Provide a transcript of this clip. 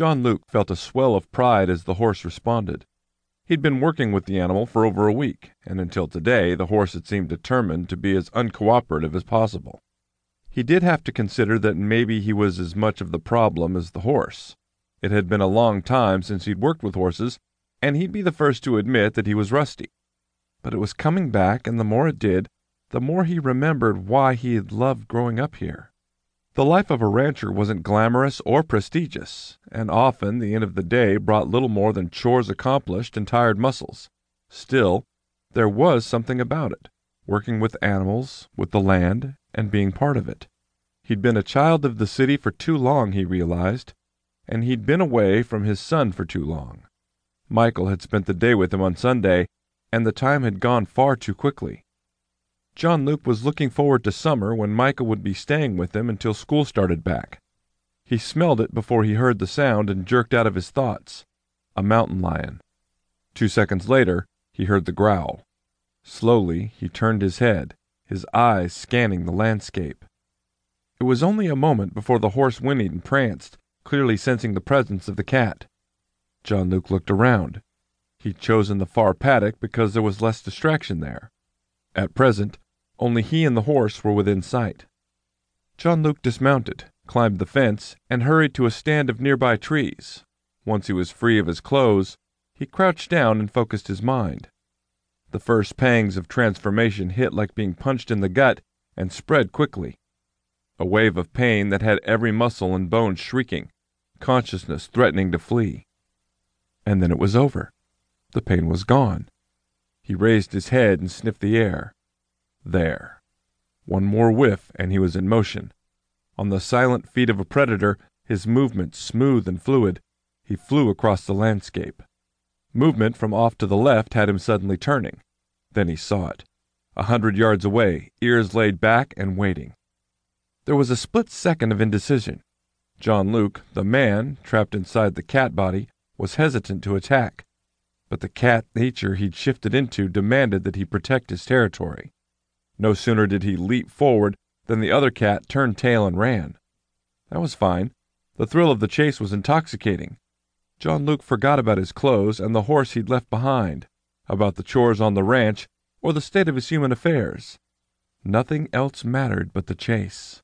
John Luke felt a swell of pride as the horse responded. He'd been working with the animal for over a week, and until today the horse had seemed determined to be as uncooperative as possible. He did have to consider that maybe he was as much of the problem as the horse. It had been a long time since he'd worked with horses, and he'd be the first to admit that he was rusty. But it was coming back, and the more it did, the more he remembered why he had loved growing up here. The life of a rancher wasn't glamorous or prestigious, and often the end of the day brought little more than chores accomplished and tired muscles. Still, there was something about it working with animals, with the land, and being part of it. He'd been a child of the city for too long, he realized, and he'd been away from his son for too long. Michael had spent the day with him on Sunday, and the time had gone far too quickly. John Luke was looking forward to summer when Michael would be staying with him until school started back. He smelled it before he heard the sound and jerked out of his thoughts. A mountain lion. Two seconds later, he heard the growl. Slowly, he turned his head, his eyes scanning the landscape. It was only a moment before the horse whinnied and pranced, clearly sensing the presence of the cat. John Luke looked around. He'd chosen the far paddock because there was less distraction there. At present, only he and the horse were within sight. John Luke dismounted, climbed the fence, and hurried to a stand of nearby trees. Once he was free of his clothes, he crouched down and focused his mind. The first pangs of transformation hit like being punched in the gut and spread quickly. A wave of pain that had every muscle and bone shrieking, consciousness threatening to flee. And then it was over. The pain was gone. He raised his head and sniffed the air. There. One more whiff and he was in motion. On the silent feet of a predator, his movement smooth and fluid, he flew across the landscape. Movement from off to the left had him suddenly turning. Then he saw it. A hundred yards away, ears laid back and waiting. There was a split second of indecision. John Luke, the man, trapped inside the cat body, was hesitant to attack. But the cat nature he'd shifted into demanded that he protect his territory. No sooner did he leap forward than the other cat turned tail and ran. That was fine. The thrill of the chase was intoxicating. John Luke forgot about his clothes and the horse he'd left behind, about the chores on the ranch, or the state of his human affairs. Nothing else mattered but the chase.